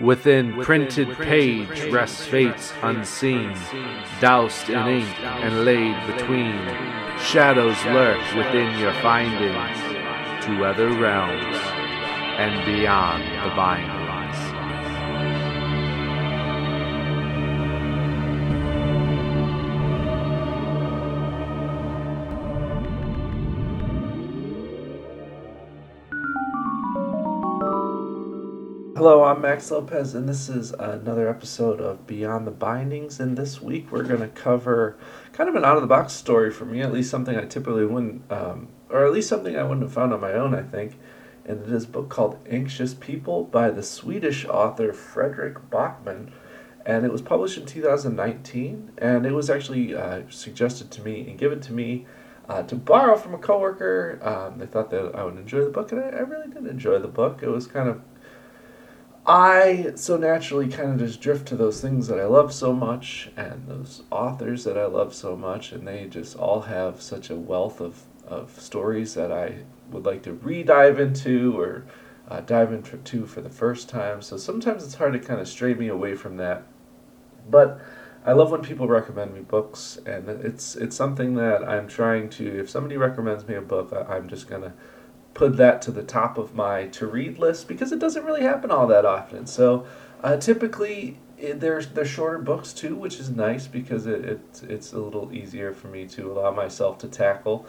Within printed page rests fates unseen, doused in ink and laid between. Shadows lurk within your findings to other realms and beyond the bindings. Max Lopez, and this is another episode of Beyond the Bindings. And this week we're going to cover kind of an out of the box story for me, at least something I typically wouldn't, um, or at least something I wouldn't have found on my own, I think. And it is a book called Anxious People by the Swedish author Fredrik Backman. And it was published in 2019, and it was actually uh, suggested to me and given to me uh, to borrow from a coworker. Um, they thought that I would enjoy the book, and I, I really did enjoy the book. It was kind of I so naturally kind of just drift to those things that I love so much and those authors that I love so much, and they just all have such a wealth of, of stories that I would like to re dive into or uh, dive into for the first time. So sometimes it's hard to kind of stray me away from that. But I love when people recommend me books, and it's it's something that I'm trying to. If somebody recommends me a book, I'm just gonna put that to the top of my to read list because it doesn't really happen all that often. So uh, typically there's they're shorter books too, which is nice because it, it it's a little easier for me to allow myself to tackle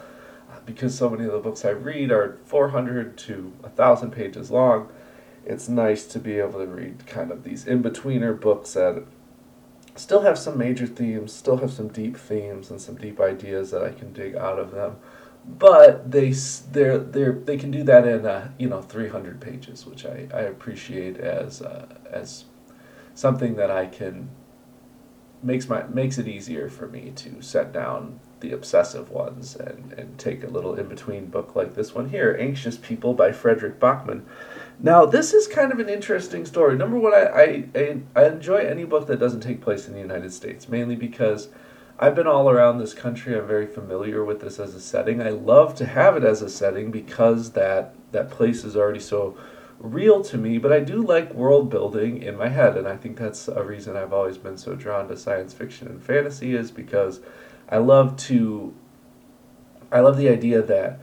uh, because so many of the books I read are 400 to 1000 pages long. It's nice to be able to read kind of these in-betweener books that still have some major themes, still have some deep themes and some deep ideas that I can dig out of them but they they they they can do that in uh, you know 300 pages, which I, I appreciate as uh, as something that I can makes my makes it easier for me to set down the obsessive ones and, and take a little in between book like this one here, Anxious People by Fredrik Backman. Now, this is kind of an interesting story. Number one, I, I, I enjoy any book that doesn't take place in the United States, mainly because I've been all around this country. I'm very familiar with this as a setting. I love to have it as a setting because that that place is already so real to me, but I do like world building in my head and I think that's a reason I've always been so drawn to science fiction and fantasy is because I love to I love the idea that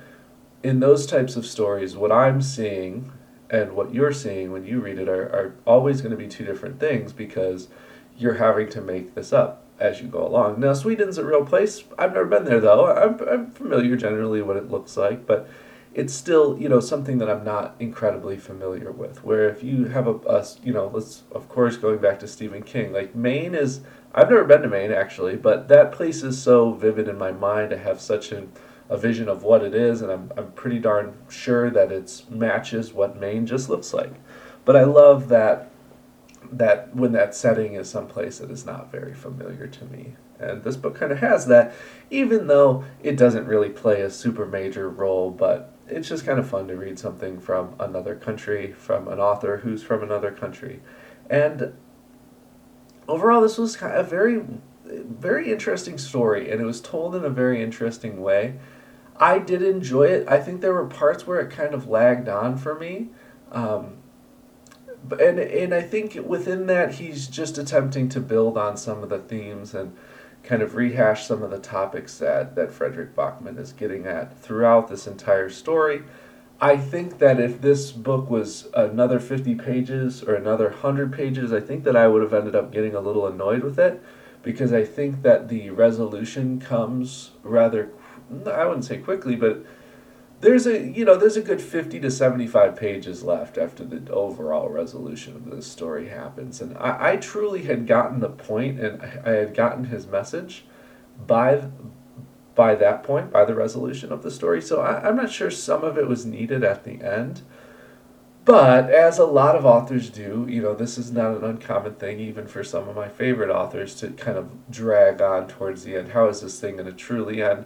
in those types of stories what I'm seeing and what you're seeing when you read it are, are always going to be two different things because you're having to make this up as you go along. Now, Sweden's a real place. I've never been there though. I'm, I'm familiar generally what it looks like, but it's still you know something that I'm not incredibly familiar with. Where if you have a, a you know let's of course going back to Stephen King, like Maine is I've never been to Maine actually, but that place is so vivid in my mind. I have such an, a vision of what it is, and I'm I'm pretty darn sure that it matches what Maine just looks like. But I love that that when that setting is someplace that is not very familiar to me. And this book kind of has that, even though it doesn't really play a super major role, but it's just kind of fun to read something from another country, from an author who's from another country. And overall, this was kind of a very, very interesting story, and it was told in a very interesting way. I did enjoy it. I think there were parts where it kind of lagged on for me. Um, and and I think within that he's just attempting to build on some of the themes and kind of rehash some of the topics that that Fredrik Backman is getting at throughout this entire story. I think that if this book was another 50 pages or another 100 pages, I think that I would have ended up getting a little annoyed with it because I think that the resolution comes rather I wouldn't say quickly, but there's a you know there's a good 50 to 75 pages left after the overall resolution of this story happens. And i, I truly had gotten the point and i had gotten his message by by that point by the resolution of the story. So I, i'm not sure some of it was needed at the end. But as a lot of authors do you know this is not an uncommon thing even for some of my favorite authors to kind of drag on towards the end. How is this thing going to truly end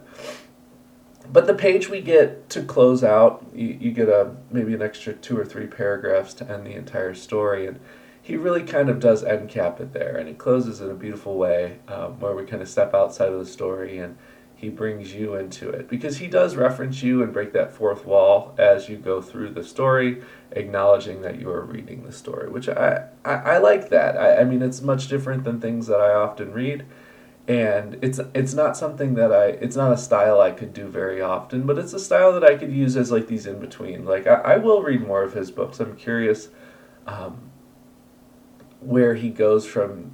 but the page we get to close out, you, you get a maybe an extra two or three paragraphs to end the entire story, and he really kind of does end cap it there, and it closes in a beautiful way um, where we kind of step outside of the story and he brings you into it because he does reference you and break that fourth wall as you go through the story, acknowledging that you are reading the story, which I, I, I like that. I, I mean, it's much different than things that I often read. And it's it's not something that I it's not a style I could do very often, but it's a style that I could use as like these in between. Like I, I will read more of his books. I'm curious um, where he goes from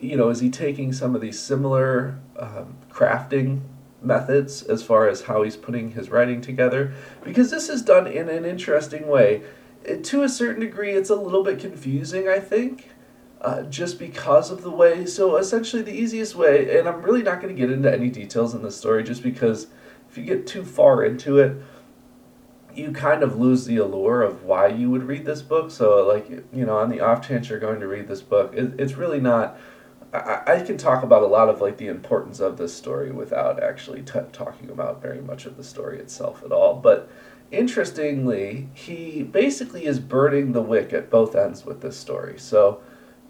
you know, is he taking some of these similar um, crafting methods as far as how he's putting his writing together? Because this is done in an interesting way. It, to a certain degree, it's a little bit confusing, I think, uh, just because of the way. So, essentially, the easiest way, and I'm really not going to get into any details in this story just because if you get too far into it, you kind of lose the allure of why you would read this book. So, like, you know, on the off chance you're going to read this book, it, it's really not I, can talk about a lot of like the importance of this story without actually t- talking about very much of the story itself at all. But interestingly, he basically is burning the wick at both ends with this story. So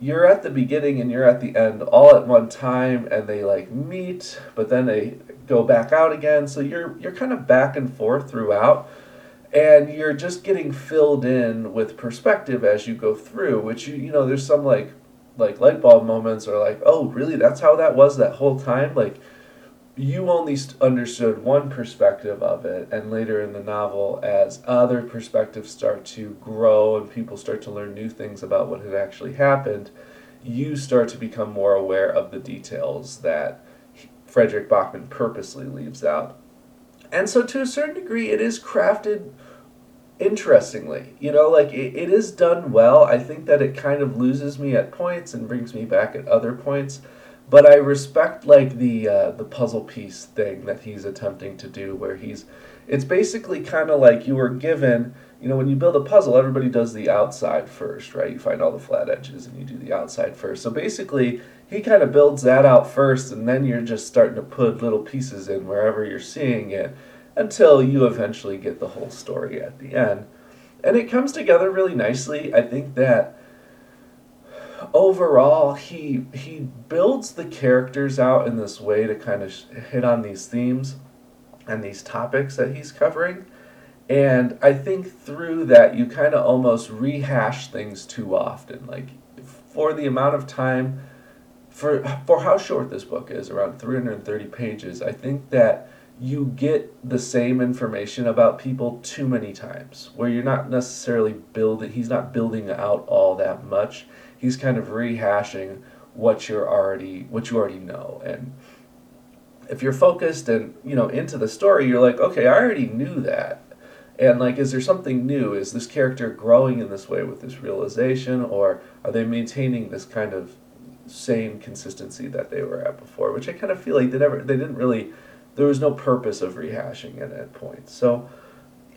you're at the beginning and you're at the end all at one time, and they like meet, but then they go back out again. So you're you're kind of back and forth throughout and you're just getting filled in with perspective as you go through which you you know there's some like like light bulb moments or like oh really that's how that was that whole time like you only understood one perspective of it and later in the novel as other perspectives start to grow and people start to learn new things about what had actually happened you start to become more aware of the details that Fredrik Backman purposely leaves out and so to a certain degree it is crafted interestingly. You know, like it, it is done well. I think that it kind of loses me at points and brings me back at other points. But I respect like the uh, the puzzle piece thing that he's attempting to do, where he's it's basically kind of like you were given. You know, when you build a puzzle, everybody does the outside first, right? You find all the flat edges and you do the outside first. So basically, he kind of builds that out first, and then you're just starting to put little pieces in wherever you're seeing it until you eventually get the whole story at the end. And it comes together really nicely. I think that overall he he builds the characters out in this way to kind of hit on these themes and these topics that he's covering. And I think through that you kind of almost rehash things too often. Like for the amount of time for for how short this book is, around 330 pages, I think that you get the same information about people too many times where you're not necessarily building he's not building out all that much he's kind of rehashing what you're already what you already know. And if you're focused and you know into the story you're like okay i already knew that. And like is there something new? Is this character growing in this way with this realization or are they maintaining this kind of same consistency that they were at before? Which i kind of feel like they never they didn't really there was no purpose of rehashing it at points. So,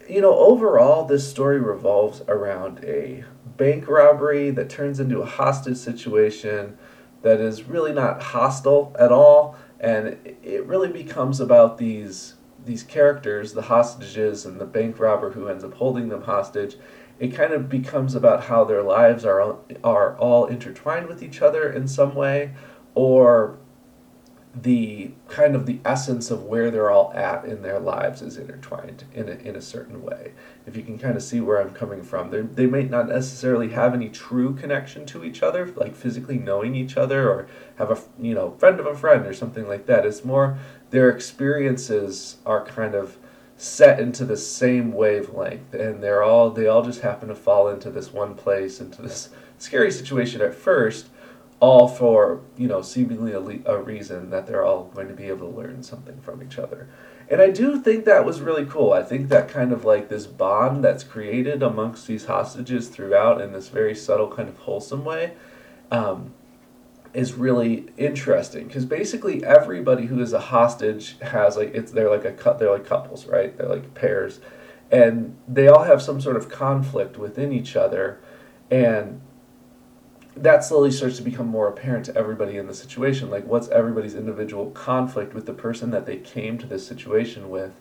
you know, overall, this story revolves around a bank robbery that turns into a hostage situation that is really not hostile at all, and it really becomes about these these characters, the hostages and the bank robber who ends up holding them hostage. It kind of becomes about how their lives are are all intertwined with each other in some way, or the kind of the essence of where they're all at in their lives is intertwined in a, in a certain way. If you can kind of see where I'm coming from, they they may not necessarily have any true connection to each other, like physically knowing each other or have a you know friend of a friend or something like that. It's more their experiences are kind of set into the same wavelength, and they're all they all just happen to fall into this one place, into this scary situation at first all for you know seemingly a, le- a, reason that they're all going to be able to learn something from each other. And i do think that was really cool. I think that kind of like this bond that's created amongst these hostages throughout in this very subtle kind of wholesome way um, is really interesting. Because basically everybody who is a hostage has like it's they're like a cut they're like couples right? They're like pairs. And they all have some sort of conflict within each other. And that slowly starts to become more apparent to everybody in the situation. Like, what's everybody's individual conflict with the person that they came to this situation with?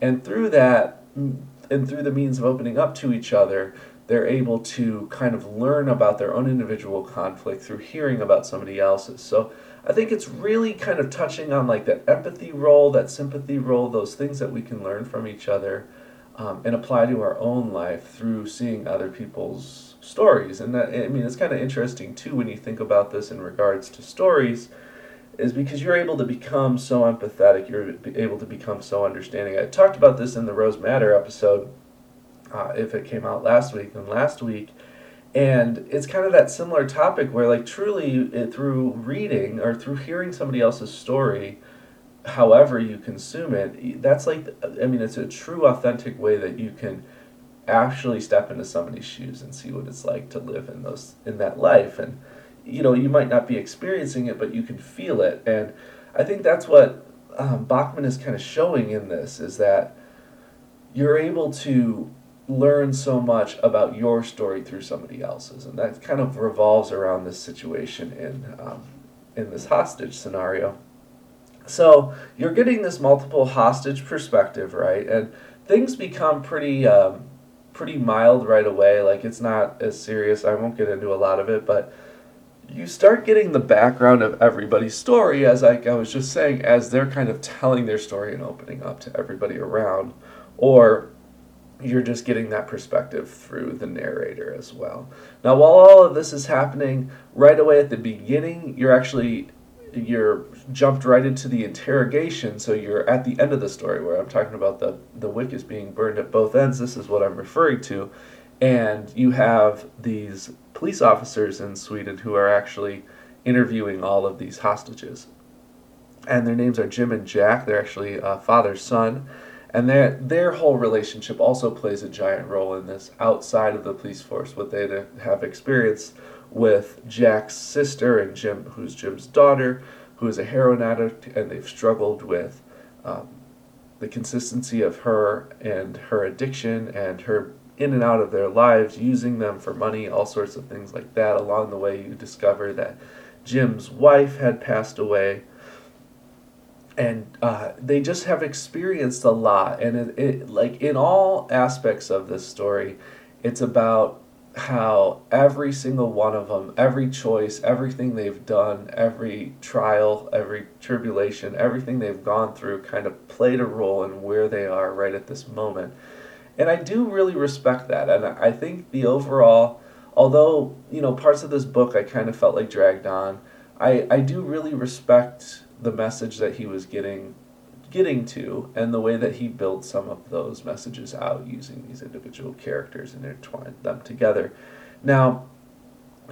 And through that, and through the means of opening up to each other, they're able to kind of learn about their own individual conflict through hearing about somebody else's. So I think it's really kind of touching on like that empathy role, that sympathy role, those things that we can learn from each other um, and apply to our own life through seeing other people's stories. And that, I mean, it's kind of interesting too when you think about this in regards to stories, is because you're able to become so empathetic, you're able to become so understanding. I talked about this in the Rose Madder episode uh, if it came out last week and last week. And it's kind of that similar topic where, like, truly it, through reading or through hearing somebody else's story, however you consume it, that's like, I mean, it's a true, authentic way that you can actually step into somebody's shoes and see what it's like to live in those in that life. And you know you might not be experiencing it but you can feel it. And i think that's what um, Backman is kind of showing in this is that you're able to learn so much about your story through somebody else's, and that kind of revolves around this situation in um, in this hostage scenario. So you're getting this multiple hostage perspective, right? And things become pretty um, pretty mild right away. Like it's not as serious. I won't get into a lot of it, but you start getting the background of everybody's story, as I, I was just saying, as they're kind of telling their story and opening up to everybody around, or you're just getting that perspective through the narrator as well. Now, while all of this is happening right away at the beginning, you're actually you're jumped right into the interrogation. So you're at the end of the story where I'm talking about the the wick is being burned at both ends. This is what I'm referring to, and you have these police officers in Sweden who are actually interviewing all of these hostages, and their names are Jim and Jack. They're actually uh, father son and their their whole relationship also plays a giant role in this outside of the police force what they have experienced with Jack's sister and Jim who's Jim's daughter who is a heroin addict and they've struggled with um, the consistency of her and her addiction and her in and out of their lives using them for money all sorts of things like that. Along the way you discover that Jim's wife had passed away. And uh, they just have experienced a lot. And it, it, like in all aspects of this story it's about how every single one of them every choice everything they've done every trial every tribulation everything they've gone through kind of played a role in where they are right at this moment. And i do really respect that and i think the overall although you know parts of this book i kind of felt like dragged on i, I do really respect the message that he was getting getting to and the way that he built some of those messages out using these individual characters and intertwined them together. Now,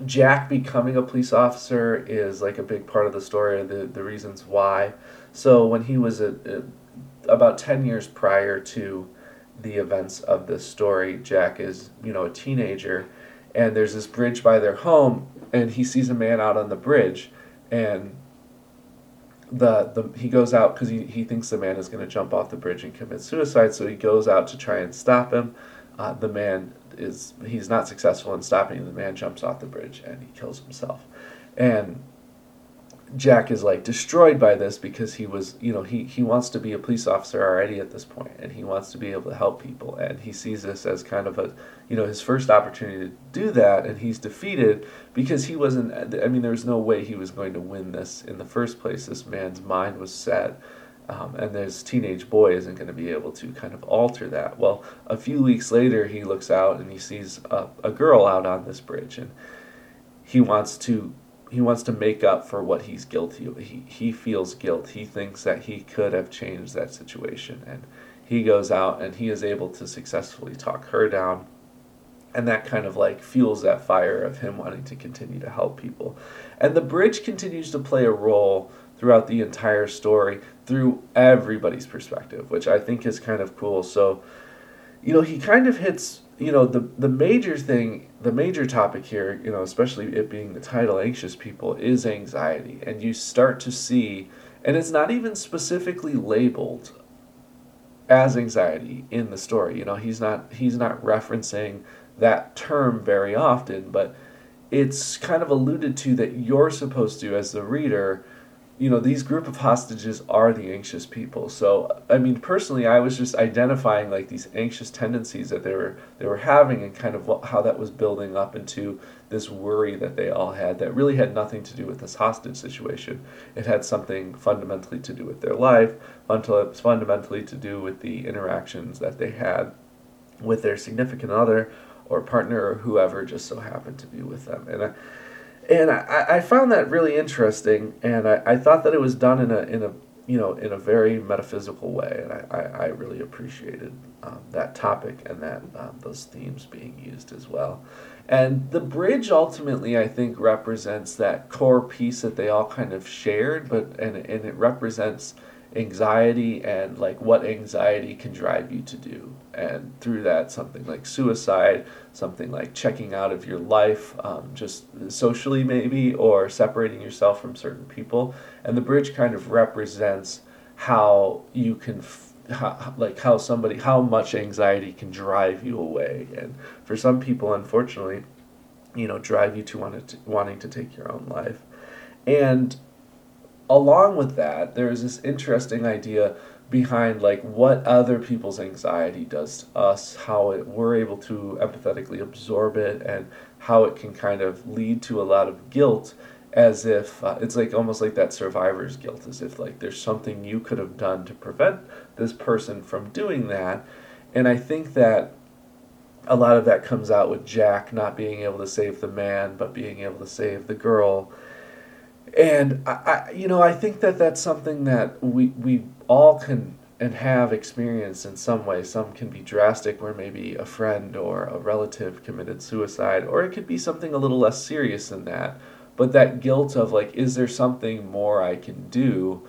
Jack becoming a police officer is like a big part of the story, the, the reasons why. So, when he was a, a, about 10 years prior to the events of this story, Jack is, you know, a teenager, and there's this bridge by their home, and he sees a man out on the bridge, and the, the he goes out because he, he thinks the man is going to jump off the bridge and commit suicide so he goes out to try and stop him. Uh, the man is he's not successful in stopping the man jumps off the bridge and he kills himself. And Jack is like destroyed by this because he was, you know, he, he wants to be a police officer already at this point and he wants to be able to help people and he sees this as kind of a, you know, his first opportunity to do that and he's defeated because he wasn't, I mean, there was no way he was going to win this in the first place. This man's mind was set. Um, and this teenage boy isn't going to be able to kind of alter that. Well, a few weeks later, he looks out and he sees a, a girl out on this bridge and he wants to he wants to make up for what he's guilty of. He, he feels guilt. He thinks that he could have changed that situation. And he goes out and he is able to successfully talk her down. And that kind of like fuels that fire of him wanting to continue to help people. And the bridge continues to play a role throughout the entire story through everybody's perspective, which I think is kind of cool. So, you know, he kind of hits you know the the major thing the major topic here you know especially it being the title anxious people is anxiety. And you start to see and it's not even specifically labeled as anxiety in the story. You know he's not he's not referencing that term very often but it's kind of alluded to that you're supposed to as the reader you know these group of hostages are the anxious people. So i mean personally i was just identifying like these anxious tendencies that they were they were having and kind of what, how that was building up into this worry that they all had that really had nothing to do with this hostage situation. It had something fundamentally to do with their life fundamentally to do with the interactions that they had with their significant other or partner or whoever just so happened to be with them. And and I, I found that really interesting, and I, I thought that it was done in a in a you know in a very metaphysical way, and I, I, I really appreciated um, that topic and that um, those themes being used as well. And the bridge ultimately, I think, represents that core piece that they all kind of shared, but and and it represents anxiety and like what anxiety can drive you to do. And through that something like suicide something like checking out of your life um, just socially maybe or separating yourself from certain people. And the bridge kind of represents how you can f- how, like how somebody how much anxiety can drive you away. And for some people unfortunately you know drive you to, want to wanting to take your own life. And along with that, there's this interesting idea behind like what other people's anxiety does to us, how it, we're able to empathetically absorb it, and how it can kind of lead to a lot of guilt as if uh, it's like almost like that survivor's guilt as if like there's something you could have done to prevent this person from doing that. And i think that a lot of that comes out with jack not being able to save the man but being able to save the girl and I, I, you know, I think that that's something that we we all can and have experienced in some way. Some can be drastic, where maybe a friend or a relative committed suicide, or it could be something a little less serious than that. But that guilt of like, is there something more I can do?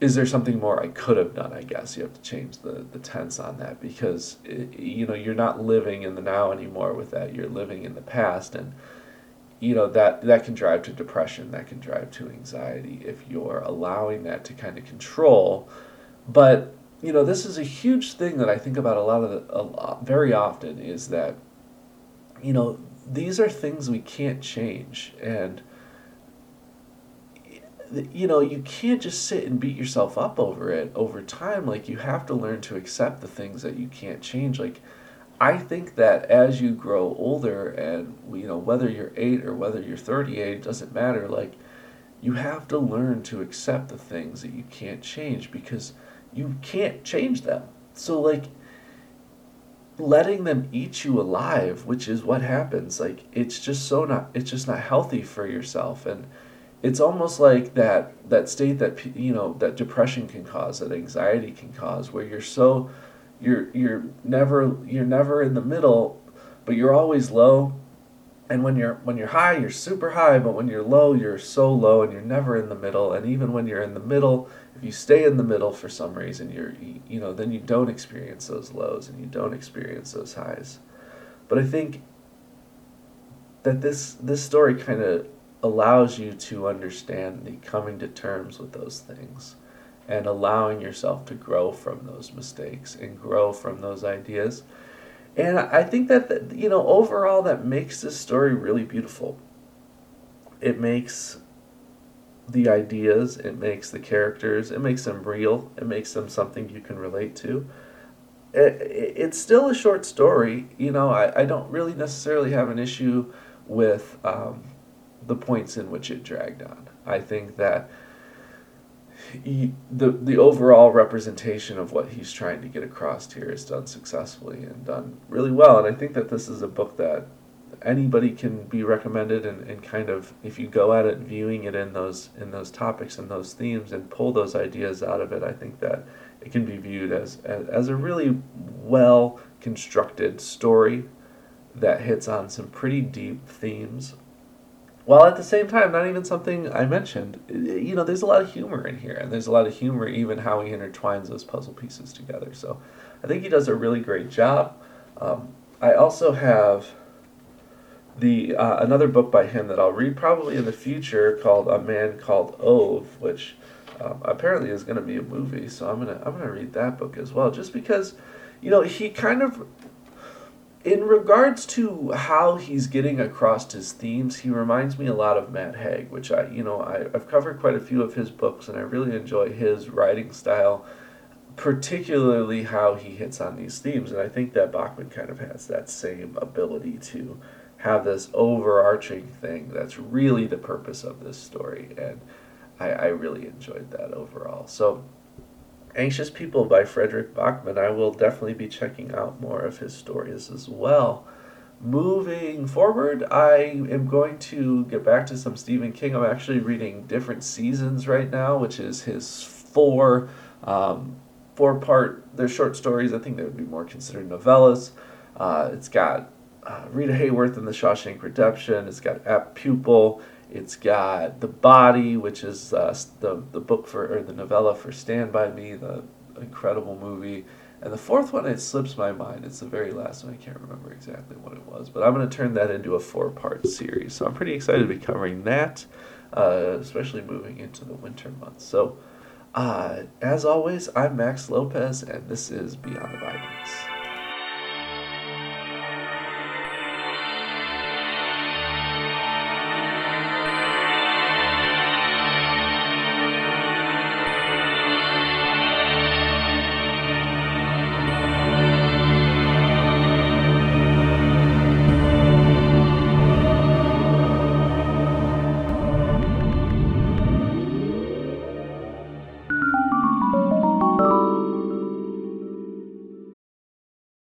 Is there something more I could have done? I guess you have to change the, the tense on that because it, you know you're not living in the now anymore with that. You're living in the past, and you know that that can drive to depression that can drive to anxiety if you're allowing that to kind of control. But you know this is a huge thing that i think about a lot of the, a lot, very often is that you know these are things we can't change. And you know you can't just sit and beat yourself up over it over time. Like you have to learn to accept the things that you can't change. Like I think that as you grow older, and you know whether you're eight or whether you're 38, doesn't matter. Like you have to learn to accept the things that you can't change because you can't change them. So like letting them eat you alive, which is what happens. Like it's just so not it's just not healthy for yourself and it's almost like that that state that you know that depression can cause, that anxiety can cause where you're so you're you're never you're never in the middle, but you're always low. And when you're when you're high, you're super high, but when you're low, you're so low and you're never in the middle. And even when you're in the middle, if you stay in the middle for some reason, you're you know, then you don't experience those lows and you don't experience those highs. But I think that this this story kind of allows you to understand the coming to terms with those things and allowing yourself to grow from those mistakes and grow from those ideas. And I think that, you know, overall, that makes this story really beautiful. It makes the ideas, it makes the characters, it makes them real, it makes them something you can relate to. It, it's still a short story, you know, I, I don't really necessarily have an issue with um, the points in which it dragged on. I think that he, the the overall representation of what he's trying to get across here is done successfully and done really well. And I think that this is a book that anybody can be recommended and, and kind of if you go at it viewing it in those in those topics and those themes and pull those ideas out of it, I think that it can be viewed as as, as a really well constructed story that hits on some pretty deep themes while at the same time not even something I mentioned. You know, there's a lot of humor in here, and there's a lot of humor even how he intertwines those puzzle pieces together. So I think he does a really great job. Um, I also have the uh, another book by him that I'll read probably in the future called A Man Called Ove, which um, apparently is going to be a movie. So I'm gonna I'm gonna read that book as well, just because you know he kind of in regards to how he's getting across his themes, he reminds me a lot of Matt Haig, which I, you know, I, I've covered quite a few of his books, and I really enjoy his writing style, particularly how he hits on these themes. And I think that Backman kind of has that same ability to have this overarching thing that's really the purpose of this story, and I, I really enjoyed that overall. So Anxious People by Fredrik Backman. I will definitely be checking out more of his stories as well. Moving forward, I am going to get back to some Stephen King. I'm actually reading Different Seasons right now, which is his four um, four part. They're short stories. I think they would be more considered novellas. Uh, it's got uh, Rita Hayworth in The Shawshank Redemption. It's got Apt Pupil. It's got The Body, which is uh, the, the book for, or the novella for Stand By Me, the incredible movie. And the fourth one, it slips my mind. It's the very last one. I can't remember exactly what it was. But I'm going to turn that into a four part series. So I'm pretty excited to be covering that, uh, especially moving into the winter months. So, uh, as always, I'm Max Lopez, and this is Beyond the Bindings.